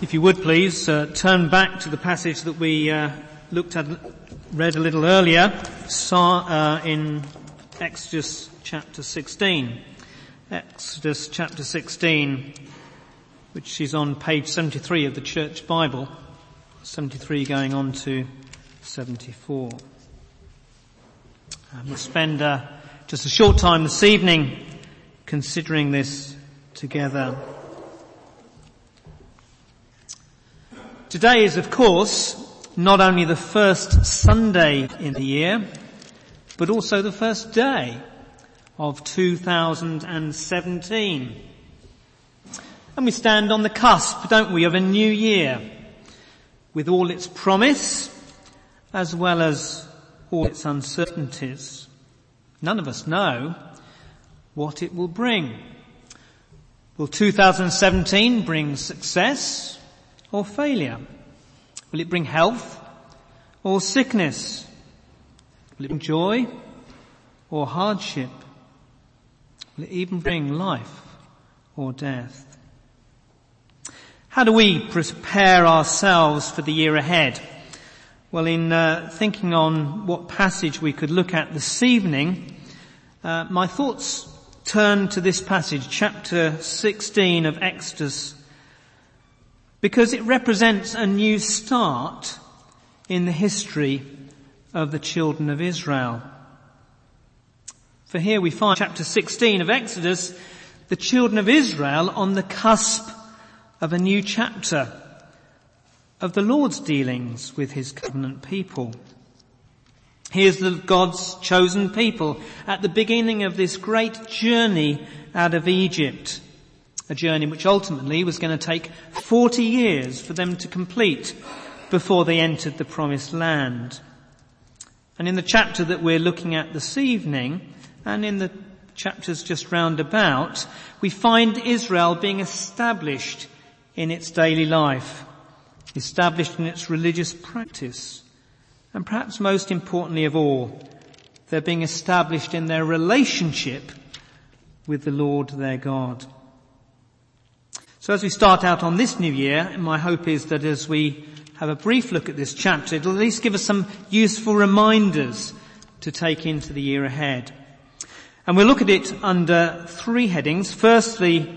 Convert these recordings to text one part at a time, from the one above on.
If you would please uh, turn back to the passage that we uh, looked at, read a little earlier, uh, in Exodus chapter 16. Exodus chapter 16, which is on page 73 of the Church Bible, 73 going on to 74. And we'll spend uh, just a short time this evening considering this together. Today is of course not only the first Sunday in the year, but also the first day of 2017. And we stand on the cusp, don't we, of a new year with all its promise as well as all its uncertainties. None of us know what it will bring. Will 2017 bring success or failure? Will it bring health or sickness? Will it bring joy or hardship? Will it even bring life or death? How do we prepare ourselves for the year ahead? Well, in uh, thinking on what passage we could look at this evening, uh, my thoughts turn to this passage, chapter 16 of Exodus because it represents a new start in the history of the children of Israel. For here we find chapter 16 of Exodus, the children of Israel on the cusp of a new chapter of the Lord's dealings with his covenant people. Here's the God's chosen people at the beginning of this great journey out of Egypt a journey which ultimately was going to take 40 years for them to complete before they entered the promised land. And in the chapter that we're looking at this evening, and in the chapters just round about, we find Israel being established in its daily life, established in its religious practice, and perhaps most importantly of all, they're being established in their relationship with the Lord their God. So as we start out on this new year, my hope is that as we have a brief look at this chapter, it'll at least give us some useful reminders to take into the year ahead. And we'll look at it under three headings. Firstly,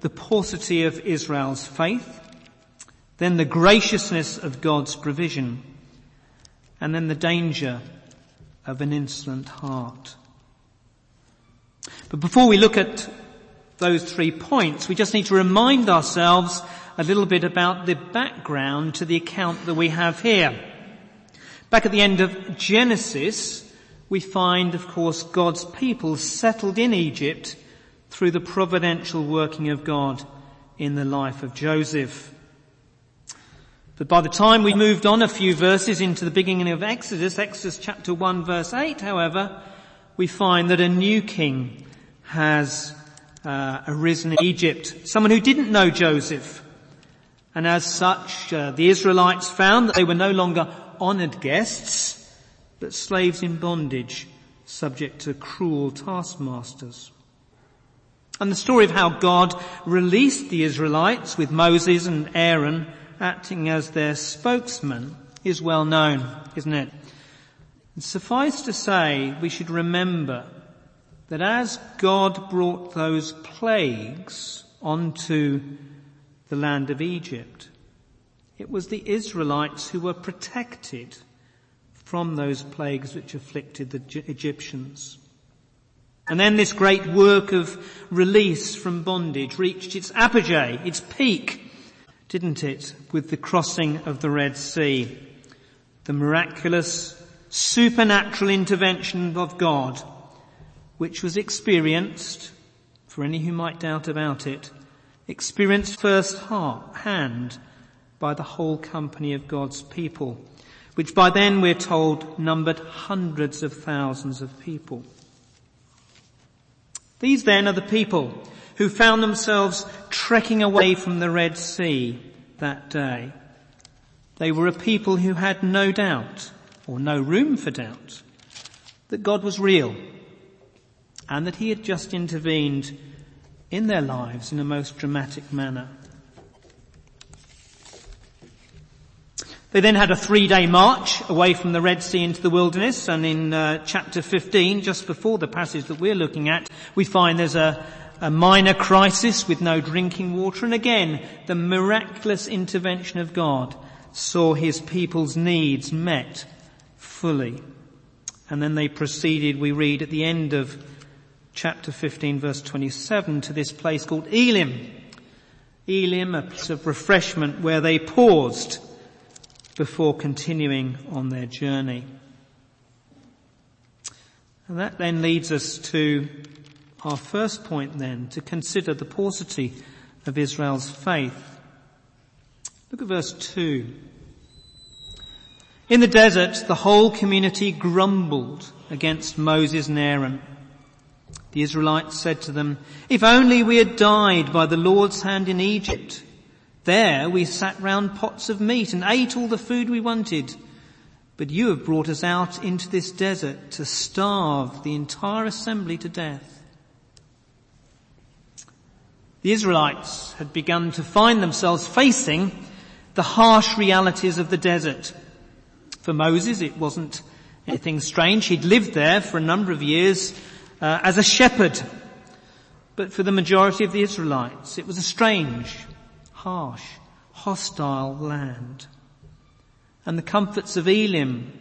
the paucity of Israel's faith, then the graciousness of God's provision, and then the danger of an insolent heart. But before we look at those three points, we just need to remind ourselves a little bit about the background to the account that we have here. Back at the end of Genesis, we find, of course, God's people settled in Egypt through the providential working of God in the life of Joseph. But by the time we moved on a few verses into the beginning of Exodus, Exodus chapter 1 verse 8, however, we find that a new king has uh, arisen in Egypt, someone who didn't know Joseph. And as such, uh, the Israelites found that they were no longer honored guests, but slaves in bondage, subject to cruel taskmasters. And the story of how God released the Israelites with Moses and Aaron acting as their spokesman is well known, isn't it? Suffice to say, we should remember that as God brought those plagues onto the land of Egypt, it was the Israelites who were protected from those plagues which afflicted the Egyptians. And then this great work of release from bondage reached its apogee, its peak, didn't it, with the crossing of the Red Sea. The miraculous, supernatural intervention of God which was experienced, for any who might doubt about it, experienced first hand by the whole company of God's people, which by then we're told numbered hundreds of thousands of people. These then are the people who found themselves trekking away from the Red Sea that day. They were a people who had no doubt, or no room for doubt, that God was real and that he had just intervened in their lives in a most dramatic manner. They then had a three-day march away from the Red Sea into the wilderness, and in uh, chapter 15, just before the passage that we're looking at, we find there's a, a minor crisis with no drinking water, and again, the miraculous intervention of God saw his people's needs met fully. And then they proceeded, we read at the end of chapter 15 verse 27, to this place called Elim. Elim, a place of refreshment where they paused before continuing on their journey. And that then leads us to our first point then, to consider the paucity of Israel's faith. Look at verse 2. In the desert, the whole community grumbled against Moses and Aaron. The Israelites said to them, if only we had died by the Lord's hand in Egypt, there we sat round pots of meat and ate all the food we wanted. But you have brought us out into this desert to starve the entire assembly to death. The Israelites had begun to find themselves facing the harsh realities of the desert. For Moses, it wasn't anything strange. He'd lived there for a number of years uh, as a shepherd. But for the majority of the Israelites, it was a strange, harsh, hostile land. And the comforts of Elim,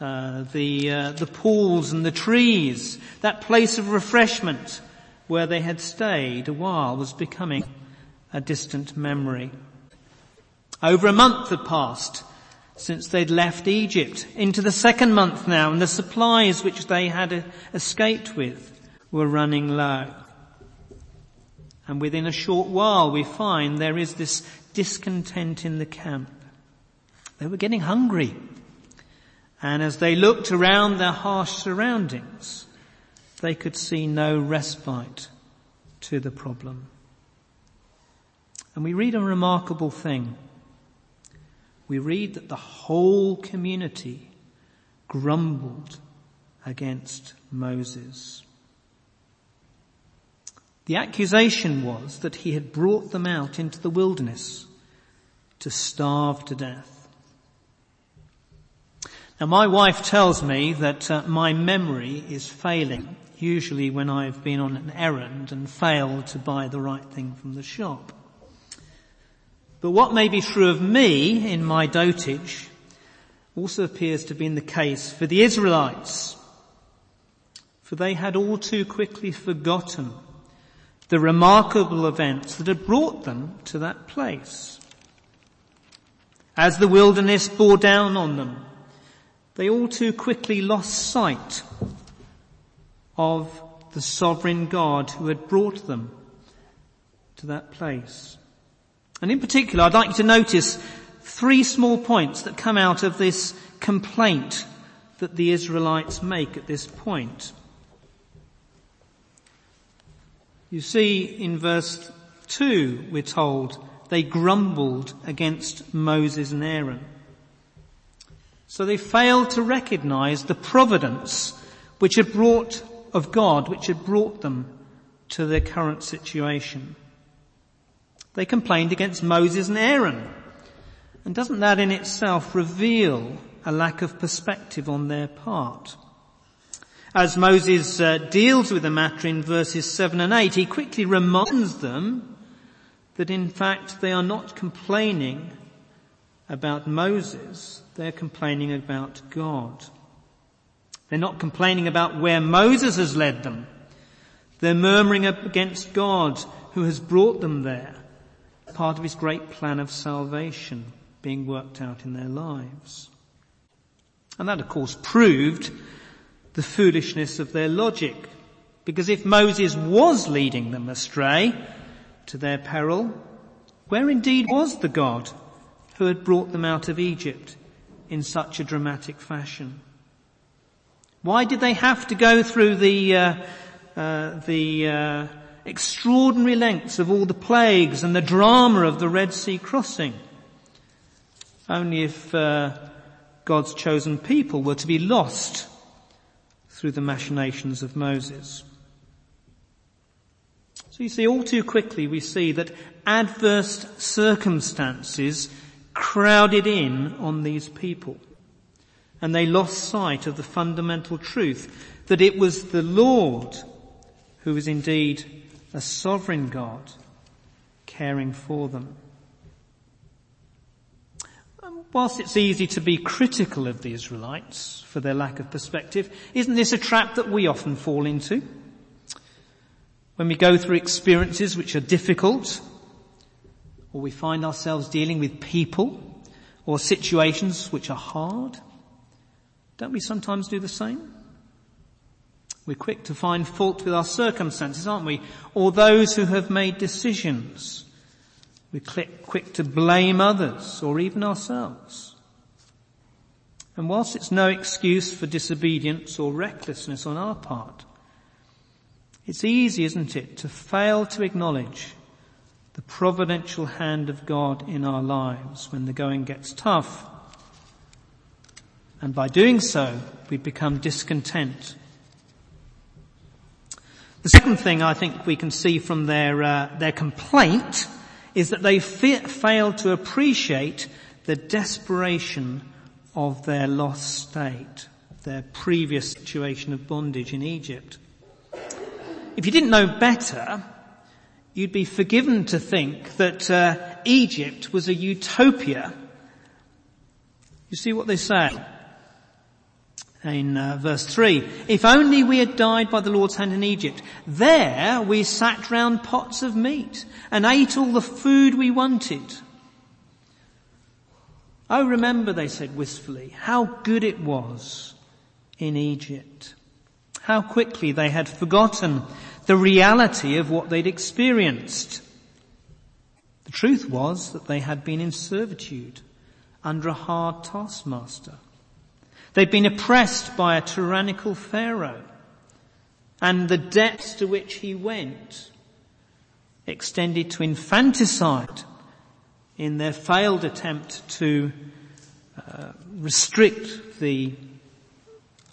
uh, the uh, the pools and the trees, that place of refreshment where they had stayed a while, was becoming a distant memory. Over a month had passed since they'd left Egypt, into the second month now, and the supplies which they had escaped with were running low. And within a short while we find there is this discontent in the camp. They were getting hungry. And as they looked around their harsh surroundings, they could see no respite to the problem. And we read a remarkable thing. We read that the whole community grumbled against Moses. The accusation was that he had brought them out into the wilderness to starve to death. Now my wife tells me that uh, my memory is failing, usually when I've been on an errand and failed to buy the right thing from the shop. But what may be true of me in my dotage also appears to be in the case for the Israelites. For they had all too quickly forgotten the remarkable events that had brought them to that place. As the wilderness bore down on them, they all too quickly lost sight of the sovereign God who had brought them to that place. And in particular, I'd like you to notice three small points that come out of this complaint that the Israelites make at this point. You see in verse 2 we're told they grumbled against Moses and Aaron. So they failed to recognize the providence which had brought of God, which had brought them to their current situation. They complained against Moses and Aaron. And doesn't that in itself reveal a lack of perspective on their part? As Moses uh, deals with the matter in verses 7 and 8, he quickly reminds them that in fact they are not complaining about Moses, they're complaining about God. They're not complaining about where Moses has led them. They're murmuring against God who has brought them there, part of his great plan of salvation being worked out in their lives. And that of course proved the foolishness of their logic. Because if Moses was leading them astray to their peril, where indeed was the God who had brought them out of Egypt in such a dramatic fashion? Why did they have to go through the, uh, uh, the uh, extraordinary lengths of all the plagues and the drama of the Red Sea crossing? Only if uh, God's chosen people were to be lost through the machinations of Moses. So you see, all too quickly we see that adverse circumstances crowded in on these people. And they lost sight of the fundamental truth that it was the Lord who was indeed a sovereign God caring for them. Um, whilst it's easy to be critical of the Israelites for their lack of perspective, isn't this a trap that we often fall into? When we go through experiences which are difficult, or we find ourselves dealing with people or situations which are hard, don't we sometimes do the same? We're quick to find fault with our circumstances, aren't we? Or those who have made decisions. We're quick to blame others or even ourselves. And whilst it's no excuse for disobedience or recklessness on our part, it's easy, isn't it, to fail to acknowledge the providential hand of God in our lives when the going gets tough. And by doing so, we become discontent. The second thing I think we can see from their, uh, their complaint is that they fe- fail to appreciate the desperation of their lost state, their previous situation of bondage in Egypt. If you didn't know better, you'd be forgiven to think that uh, Egypt was a utopia. You see what they say in uh, verse 3. If only we had died by the Lord's hand in Egypt. There we sat round pots of meat and ate all the food we wanted. Oh, remember, they said wistfully, how good it was in Egypt. How quickly they had forgotten the reality of what they'd experienced. The truth was that they had been in servitude under a hard taskmaster. They'd been oppressed by a tyrannical Pharaoh and the depths to which he went extended to infanticide in their failed attempt to uh, restrict the,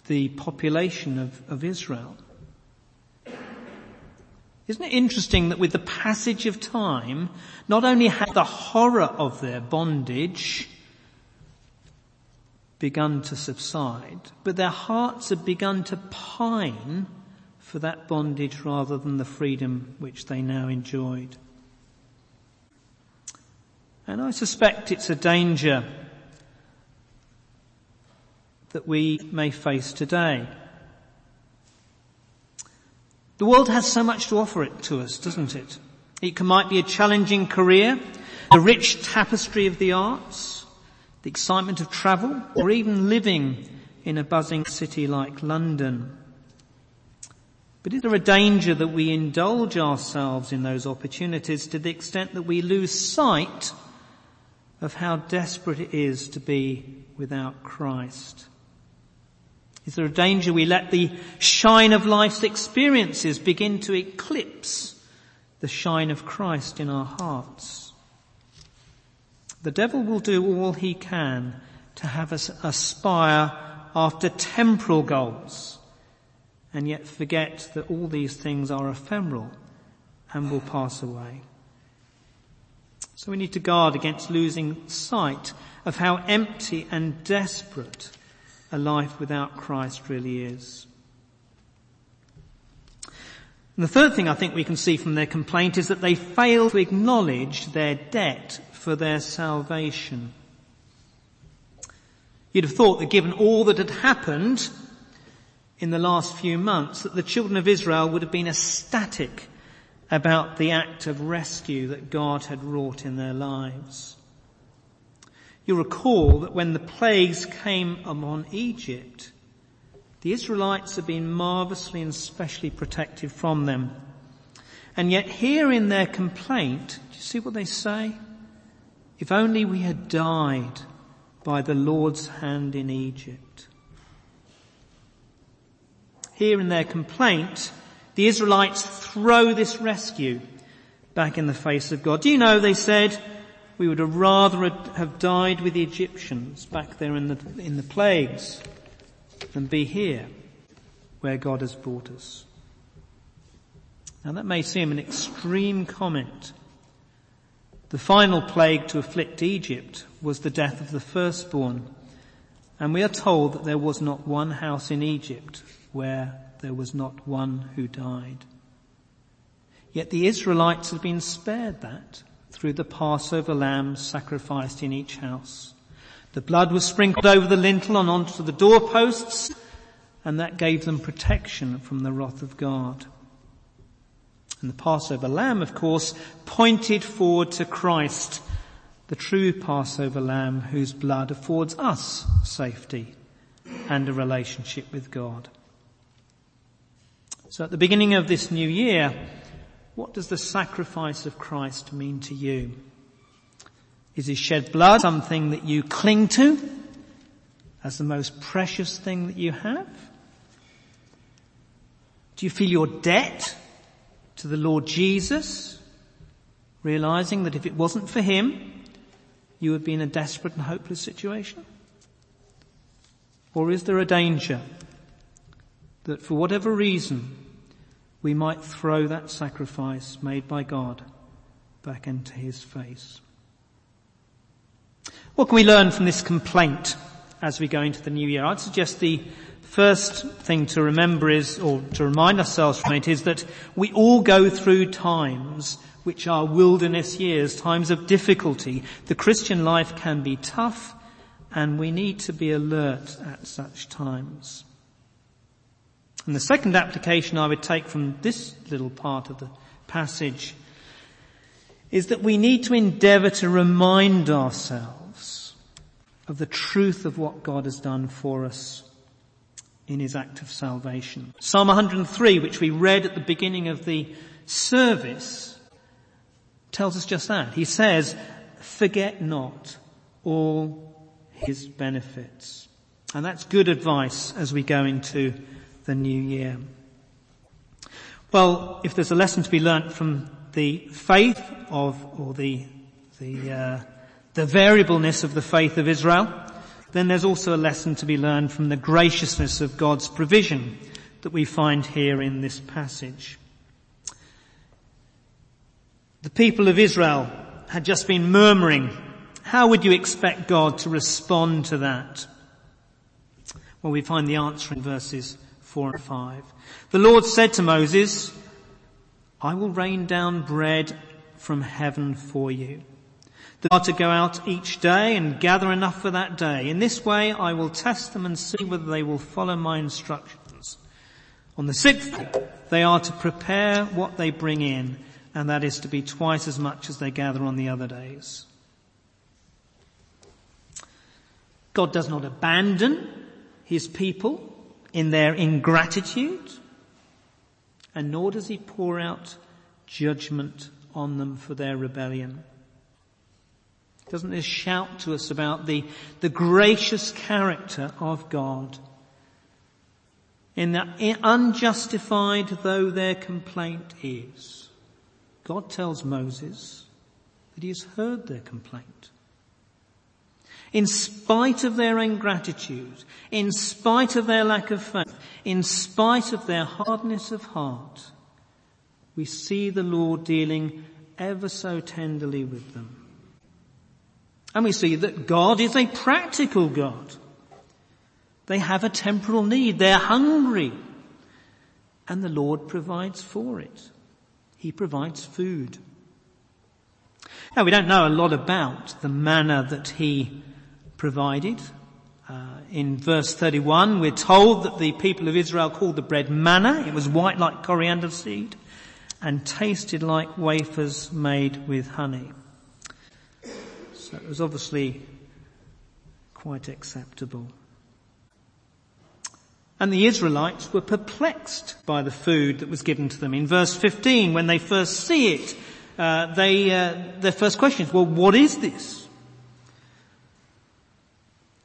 the population of, of Israel. Isn't it interesting that with the passage of time, not only had the horror of their bondage begun to subside, but their hearts had begun to pine for that bondage rather than the freedom which they now enjoyed. And I suspect it's a danger that we may face today. The world has so much to offer it to us, doesn't it? It might be a challenging career, a rich tapestry of the arts, the excitement of travel, or even living in a buzzing city like London. But is there a danger that we indulge ourselves in those opportunities to the extent that we lose sight of how desperate it is to be without Christ? Is there a danger we let the shine of life's experiences begin to eclipse the shine of Christ in our hearts? The devil will do all he can to have us aspire after temporal goals and yet forget that all these things are ephemeral and will pass away. So we need to guard against losing sight of how empty and desperate a life without Christ really is. And the third thing I think we can see from their complaint is that they fail to acknowledge their debt for their salvation. You'd have thought that given all that had happened in the last few months, that the children of Israel would have been ecstatic about the act of rescue that God had wrought in their lives. You'll recall that when the plagues came upon Egypt, the Israelites had been marvelously and specially protected from them. And yet here in their complaint, do you see what they say? If only we had died by the Lord's hand in Egypt. Here in their complaint, the Israelites throw this rescue back in the face of God. Do you know, they said, we would have rather have died with the Egyptians back there in the, in the plagues than be here where God has brought us. Now that may seem an extreme comment, The final plague to afflict Egypt was the death of the firstborn. And we are told that there was not one house in Egypt where there was not one who died. Yet the Israelites had been spared that through the Passover lamb sacrificed in each house. The blood was sprinkled over the lintel and onto the doorposts, and that gave them protection from the wrath of God. And the Passover lamb, of course, pointed forward to Christ, the true Passover lamb whose blood affords us safety and a relationship with God. So at the beginning of this new year, what does the sacrifice of Christ mean to you? Is his shed blood something that you cling to as the most precious thing that you have? Do you feel your debt to the Lord Jesus, realizing that if it wasn't for him, you would be in a desperate and hopeless situation? Or is there a danger that for whatever reason we might throw that sacrifice made by God back into his face. What can we learn from this complaint as we go into the new year? I'd suggest the first thing to remember is, or to remind ourselves from it is that we all go through times which are wilderness years, times of difficulty. The Christian life can be tough and we need to be alert at such times. And the second application I would take from this little part of the passage is that we need to endeavour to remind ourselves of the truth of what God has done for us in his act of salvation. Psalm 103, which we read at the beginning of the service, tells us just that. He says, forget not all his benefits. And that's good advice as we go into the new year. Well, if there's a lesson to be learnt from the faith of, or the, the, uh, the variableness of the faith of Israel, then there's also a lesson to be learned from the graciousness of God's provision that we find here in this passage. The people of Israel had just been murmuring. How would you expect God to respond to that? Well, we find the answer in verses 4 and 5. The Lord said to Moses, I will rain down bread from heaven for you. They are to go out each day and gather enough for that day. In this way I will test them and see whether they will follow my instructions. On the sixth day, they are to prepare what they bring in, and that is to be twice as much as they gather on the other days. God does not abandon his people in their ingratitude, and nor does he pour out judgment on them for their rebellion. Doesn't this shout to us about the, the gracious character of God? In that unjustified though their complaint is, God tells Moses that he has heard their complaint. In spite of their ingratitude, in spite of their lack of faith, in spite of their hardness of heart, we see the Lord dealing ever so tenderly with them. And we see that God is a practical God. They have a temporal need. They're hungry. And the Lord provides for it. He provides food. Now we don't know a lot about the manner that He provided. Uh, in verse 31, we're told that the people of Israel called the bread manna. It was white like coriander seed and tasted like wafers made with honey. So it was obviously quite acceptable. And the Israelites were perplexed by the food that was given to them. In verse 15, when they first see it, uh, they, uh, their first question is, well, what is this?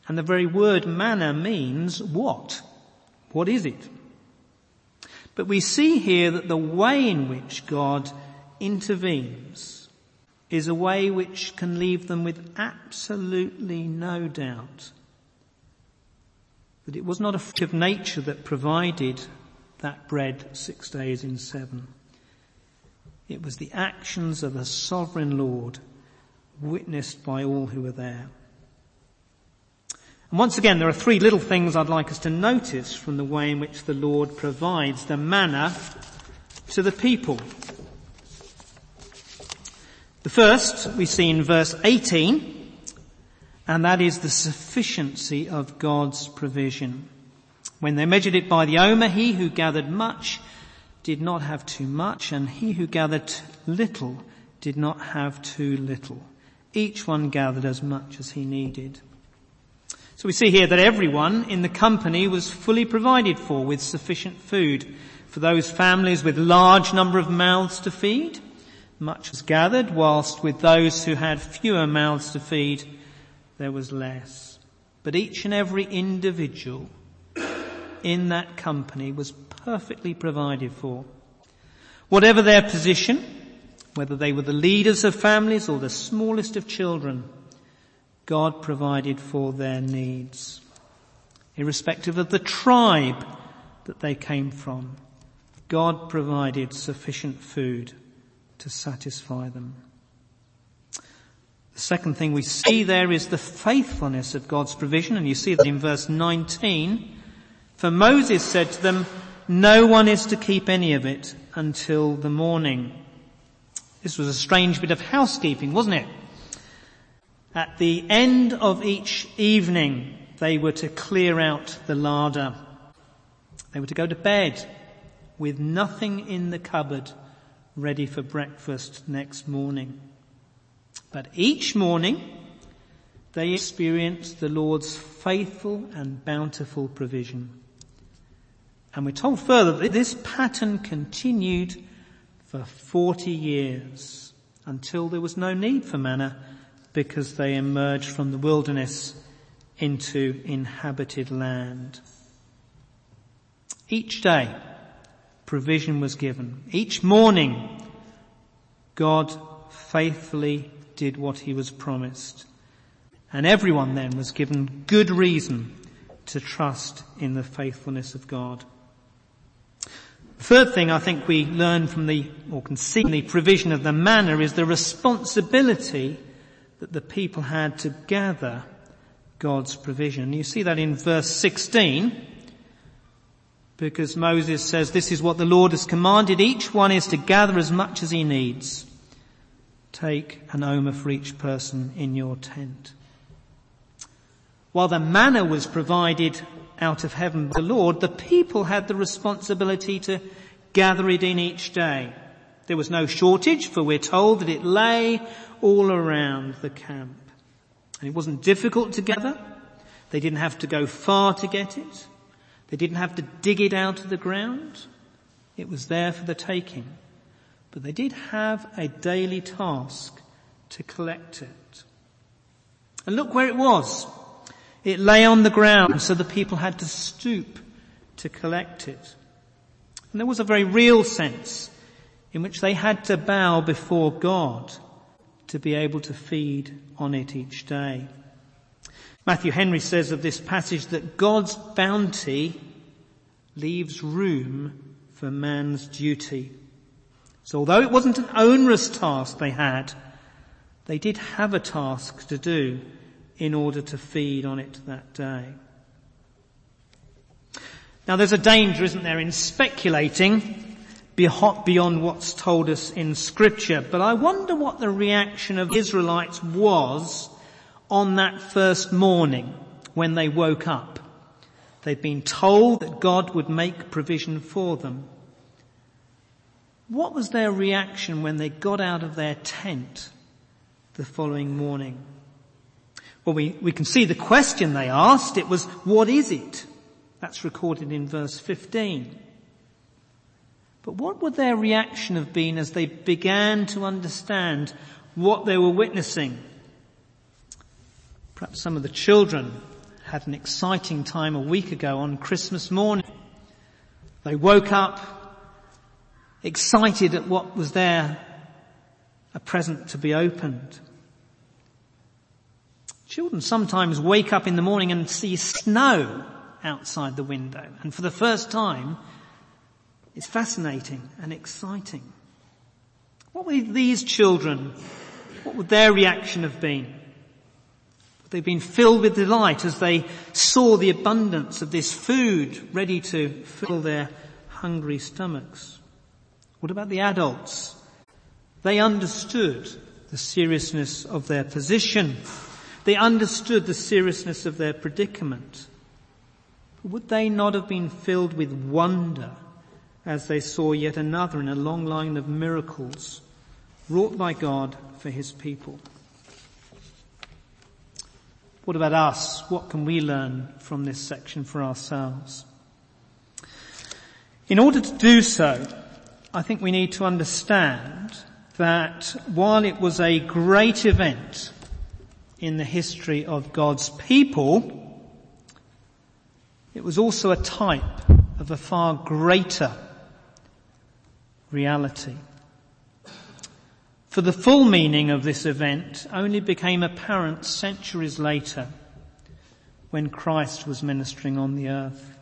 And the very word manna means what? What is it? But we see here that the way in which God intervenes is a way which can leave them with absolutely no doubt that it was not a freak of nature that provided that bread six days in seven. It was the actions of a sovereign Lord witnessed by all who were there. And once again, there are three little things I'd like us to notice from the way in which the Lord provides the manna to the people. The first we see in verse 18, and that is the sufficiency of God's provision. When they measured it by the omer, he who gathered much did not have too much, and he who gathered little did not have too little. Each one gathered as much as he needed. So we see here that everyone in the company was fully provided for with sufficient food. For those families with large number of mouths to feed, much was gathered, whilst with those who had fewer mouths to feed, there was less. But each and every individual in that company was perfectly provided for. Whatever their position, whether they were the leaders of families or the smallest of children, God provided for their needs. Irrespective of the tribe that they came from, God provided sufficient food to satisfy them. The second thing we see there is the faithfulness of God's provision, and you see that in verse 19 for Moses said to them, no one is to keep any of it until the morning. This was a strange bit of housekeeping, wasn't it? At the end of each evening, they were to clear out the larder. They were to go to bed with nothing in the cupboard ready for breakfast next morning. But each morning, they experienced the Lord's faithful and bountiful provision. And we're told further that this pattern continued for 40 years until there was no need for manna because they emerged from the wilderness into inhabited land. Each day, provision was given. Each morning, God faithfully did what he was promised. And everyone then was given good reason to trust in the faithfulness of God. The Third thing I think we learn from the, or can see the provision of the manna is the responsibility that the people had to gather God's provision. You see that in verse 16, because Moses says, this is what the Lord has commanded. Each one is to gather as much as he needs. Take an omer for each person in your tent. While the manna was provided out of heaven by the Lord, the people had the responsibility to gather it in each day. There was no shortage, for we're told that it lay all around the camp. And it wasn't difficult to gather. They didn't have to go far to get it. They didn't have to dig it out of the ground. It was there for the taking. But they did have a daily task to collect it. And look where it was. It lay on the ground, so the people had to stoop to collect it. And there was a very real sense in which they had to bow before God to be able to feed on it each day. Matthew Henry says of this passage that God's bounty leaves room for man's duty. So although it wasn't an onerous task they had, they did have a task to do in order to feed on it that day. Now there's a danger, isn't there, in speculating beyond what's told us in scripture, but I wonder what the reaction of Israelites was on that first morning when they woke up. They'd been told that God would make provision for them. What was their reaction when they got out of their tent the following morning? Well, we, we can see the question they asked. It was, what is it? That's recorded in verse 15. But what would their reaction have been as they began to understand what they were witnessing? Perhaps some of the children had an exciting time a week ago on Christmas morning. They woke up excited at what was there, a present to be opened. Children sometimes wake up in the morning and see snow outside the window. And for the first time, it's fascinating and exciting. What were these children what would their reaction have been? Would they have been filled with delight as they saw the abundance of this food ready to fill their hungry stomachs? What about the adults? They understood the seriousness of their position. They understood the seriousness of their predicament. Would they not have been filled with wonder as they saw yet another in a long line of miracles wrought by God for his people? What about us? What can we learn from this section for ourselves? In order to do so, I think we need to understand that while it was a great event in the history of God's people, it was also a type of a far greater reality. For the full meaning of this event only became apparent centuries later when Christ was ministering on the earth.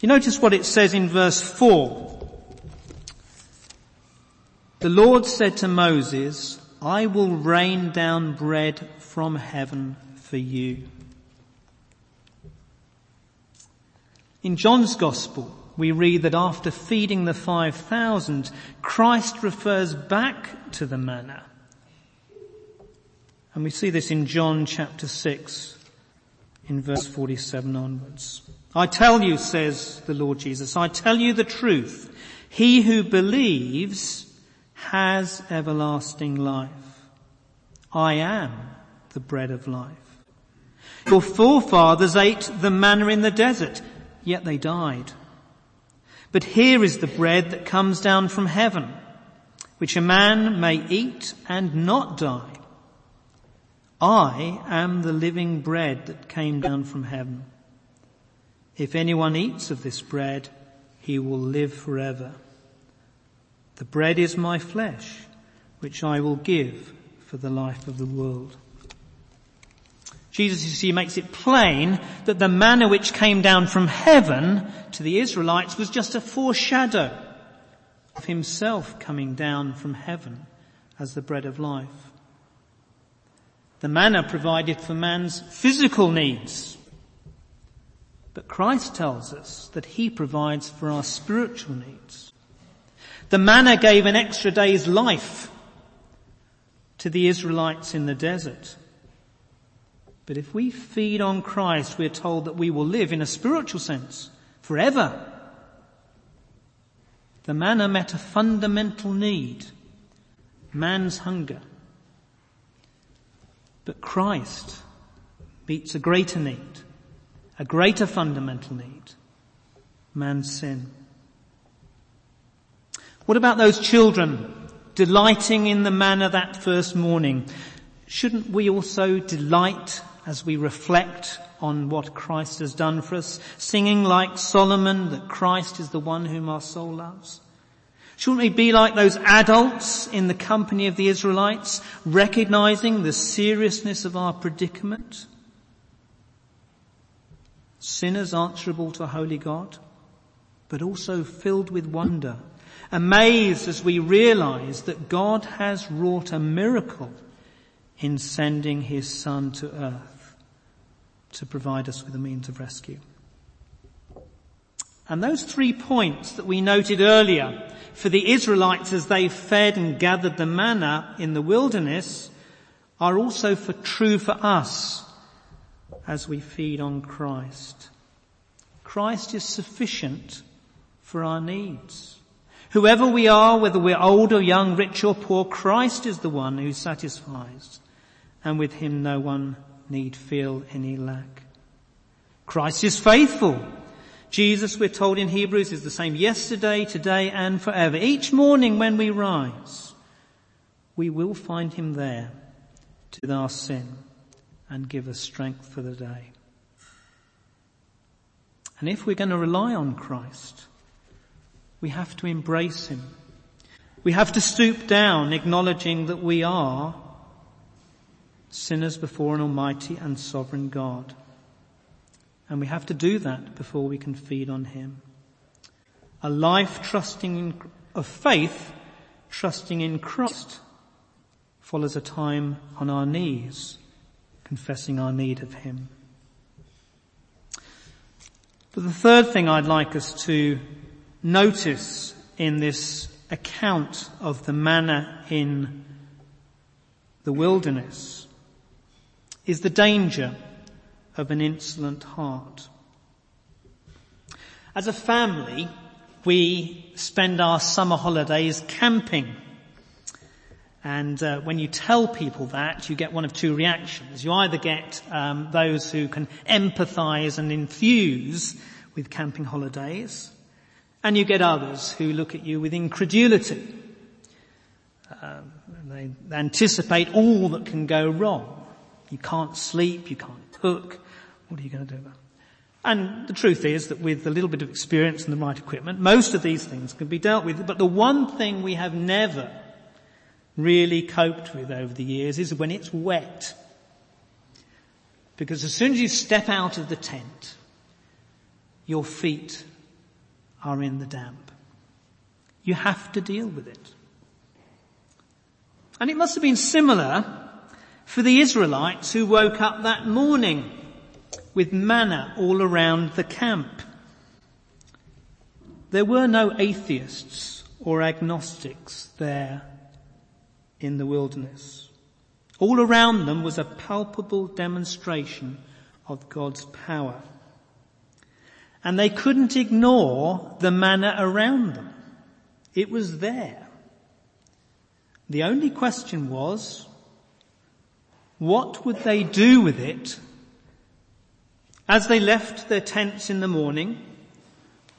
You notice what it says in verse 4. The Lord said to Moses, I will rain down bread from heaven for you. In John's Gospel, we read that after feeding the 5,000, Christ refers back to the manna. And we see this in John chapter 6 in verse 47 onwards. I tell you, says the Lord Jesus, I tell you the truth. He who believes has everlasting life. I am the bread of life. Your forefathers ate the manna in the desert yet they died. But here is the bread that comes down from heaven, which a man may eat and not die. I am the living bread that came down from heaven. If anyone eats of this bread, he will live forever. The bread is my flesh, which I will give for the life of the world. Jesus, you see, makes it plain that the manna which came down from heaven to the Israelites was just a foreshadow of himself coming down from heaven as the bread of life. The manna provided for man's physical needs. But Christ tells us that he provides for our spiritual needs. The manna gave an extra day's life to the Israelites in the desert. But if we feed on Christ, we're told that we will live in a spiritual sense forever. The manna met a fundamental need, man's hunger. But Christ meets a greater need, a greater fundamental need, man's sin. What about those children delighting in the manna that first morning? Shouldn't we also delight as we reflect on what Christ has done for us, singing like Solomon that Christ is the one whom our soul loves? Shouldn't we be like those adults in the company of the Israelites, recognizing the seriousness of our predicament? Sinners answerable to holy God, but also filled with wonder, amazed as we realize that God has wrought a miracle in sending his son to earth to provide us with a means of rescue. And those three points that we noted earlier for the Israelites as they fed and gathered the manna in the wilderness are also for true for us as we feed on Christ. Christ is sufficient for our needs. Whoever we are, whether we're old or young, rich or poor, Christ is the one who satisfies. And with him no one need feel any lack. Christ is faithful. Jesus, we're told in Hebrews, is the same yesterday, today and forever. Each morning when we rise, we will find him there to our sin and give us strength for the day. And if we're going to rely on Christ, we have to embrace him. We have to stoop down acknowledging that we are sinners before an almighty and sovereign God. And we have to do that before we can feed on Him. A life trusting in, of faith, trusting in Christ follows a time on our knees, confessing our need of Him. But the third thing I'd like us to notice in this account of the manna in the wilderness is the danger of an insolent heart. As a family, we spend our summer holidays camping. And uh, when you tell people that, you get one of two reactions. You either get um, those who can empathise and infuse with camping holidays, and you get others who look at you with incredulity. Um, they anticipate all that can go wrong. You can't sleep, you can't cook. What are you going to do about it? And the truth is that with a little bit of experience and the right equipment, most of these things can be dealt with. But the one thing we have never really coped with over the years is when it's wet. Because as soon as you step out of the tent, your feet are in the damp. You have to deal with it. And it must have been similar for the Israelites who woke up that morning with manna all around the camp. There were no atheists or agnostics there in the wilderness. All around them was a palpable demonstration of God's power. And they couldn't ignore the manna around them. It was there. The only question was, what would they do with it as they left their tents in the morning,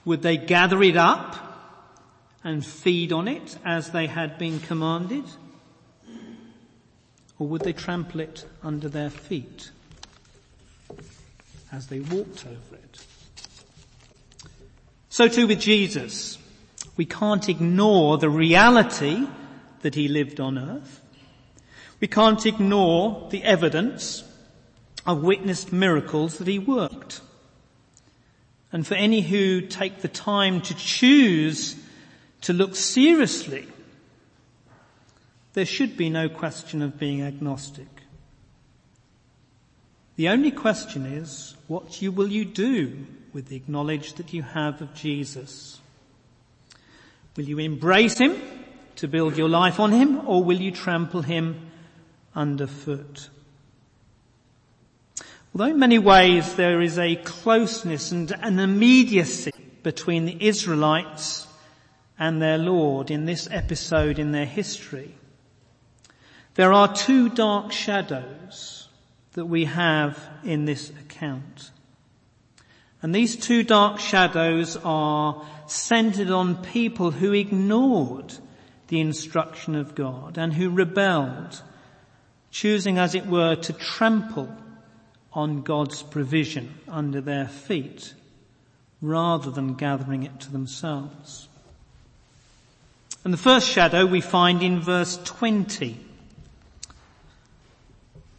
would they gather it up and feed on it as they had been commanded? Or would they trample it under their feet as they walked over it? So too with Jesus. We can't ignore the reality that he lived on earth. We can't ignore the evidence I've witnessed miracles that he worked. And for any who take the time to choose to look seriously, there should be no question of being agnostic. The only question is, what you, will you do with the knowledge that you have of Jesus? Will you embrace him to build your life on him or will you trample him underfoot? Although in many ways there is a closeness and an immediacy between the Israelites and their Lord in this episode in their history, there are two dark shadows that we have in this account. And these two dark shadows are centered on people who ignored the instruction of God and who rebelled, choosing as it were to trample on God's provision under their feet rather than gathering it to themselves. And the first shadow we find in verse 20.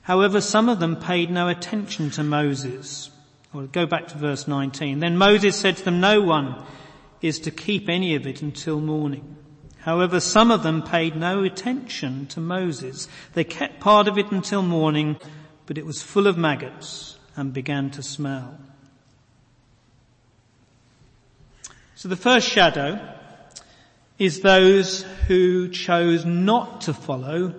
However, some of them paid no attention to Moses. Or go back to verse 19. Then Moses said to them, no one is to keep any of it until morning. However, some of them paid no attention to Moses. They kept part of it until morning but it was full of maggots and began to smell. So the first shadow is those who chose not to follow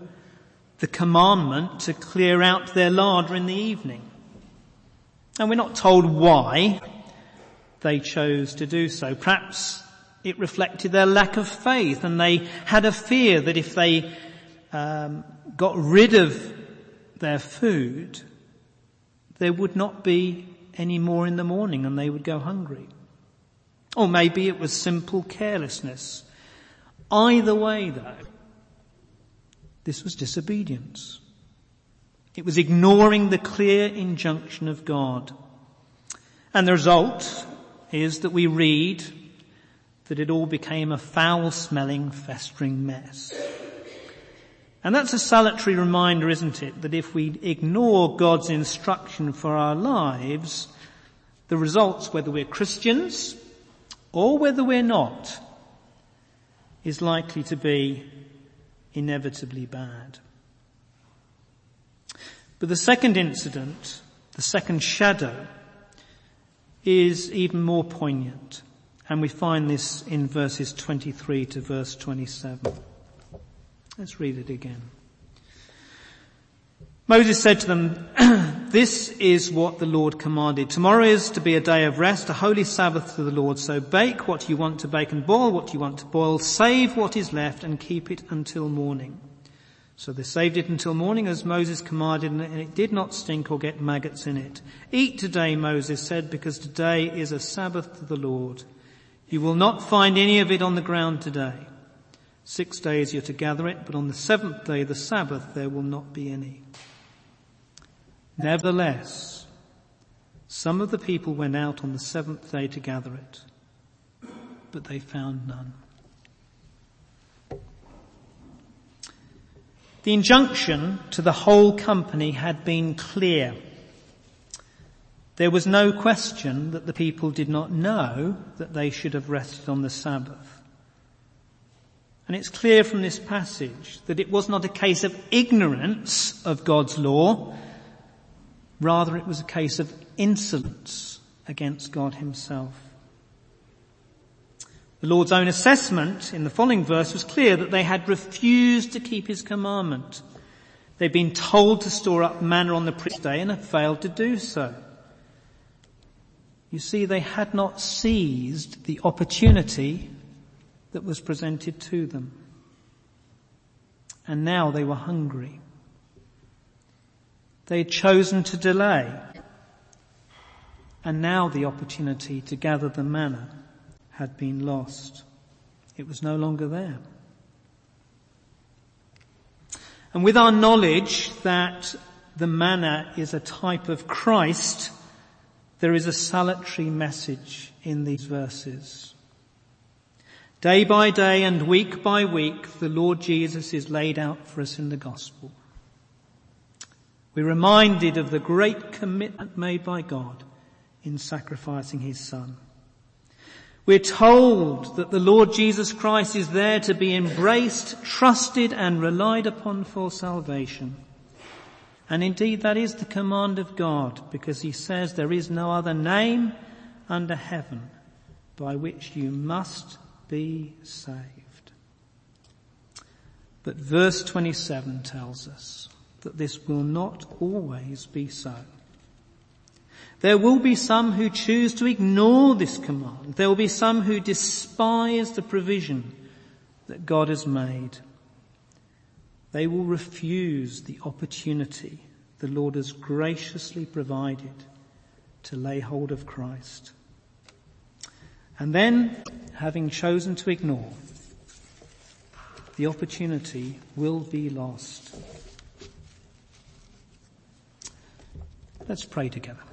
the commandment to clear out their larder in the evening. And we're not told why they chose to do so. Perhaps it reflected their lack of faith and they had a fear that if they um, got rid of their food, there would not be any more in the morning and they would go hungry. Or maybe it was simple carelessness. Either way though, this was disobedience. It was ignoring the clear injunction of God. And the result is that we read that it all became a foul smelling, festering mess. And that's a salutary reminder, isn't it, that if we ignore God's instruction for our lives, the results, whether we're Christians or whether we're not, is likely to be inevitably bad. But the second incident, the second shadow, is even more poignant. And we find this in verses 23 to verse 27. Let's read it again. Moses said to them, this is what the Lord commanded. Tomorrow is to be a day of rest, a holy Sabbath to the Lord. So bake what you want to bake and boil what you want to boil. Save what is left and keep it until morning. So they saved it until morning as Moses commanded and it did not stink or get maggots in it. Eat today, Moses said, because today is a Sabbath to the Lord. You will not find any of it on the ground today. Six days you're to gather it, but on the seventh day, the Sabbath, there will not be any. Nevertheless, some of the people went out on the seventh day to gather it, but they found none. The injunction to the whole company had been clear. There was no question that the people did not know that they should have rested on the Sabbath. And it's clear from this passage that it was not a case of ignorance of God's law, Rather, it was a case of insolence against God himself. The Lord's own assessment in the following verse was clear that they had refused to keep his commandment. They'd been told to store up manna on the previous day and had failed to do so. You see, they had not seized the opportunity that was presented to them. And now they were hungry. They had chosen to delay. And now the opportunity to gather the manna had been lost. It was no longer there. And with our knowledge that the manna is a type of Christ, there is a salutary message in these verses. Day by day and week by week, the Lord Jesus is laid out for us in the gospel. We're reminded of the great commitment made by God in sacrificing his son. We're told that the Lord Jesus Christ is there to be embraced, trusted and relied upon for salvation. And indeed that is the command of God because he says there is no other name under heaven by which you must be saved. But verse 27 tells us that this will not always be so. There will be some who choose to ignore this command. There will be some who despise the provision that God has made. They will refuse the opportunity the Lord has graciously provided to lay hold of Christ. And then, having chosen to ignore, the opportunity will be lost. Let's pray together.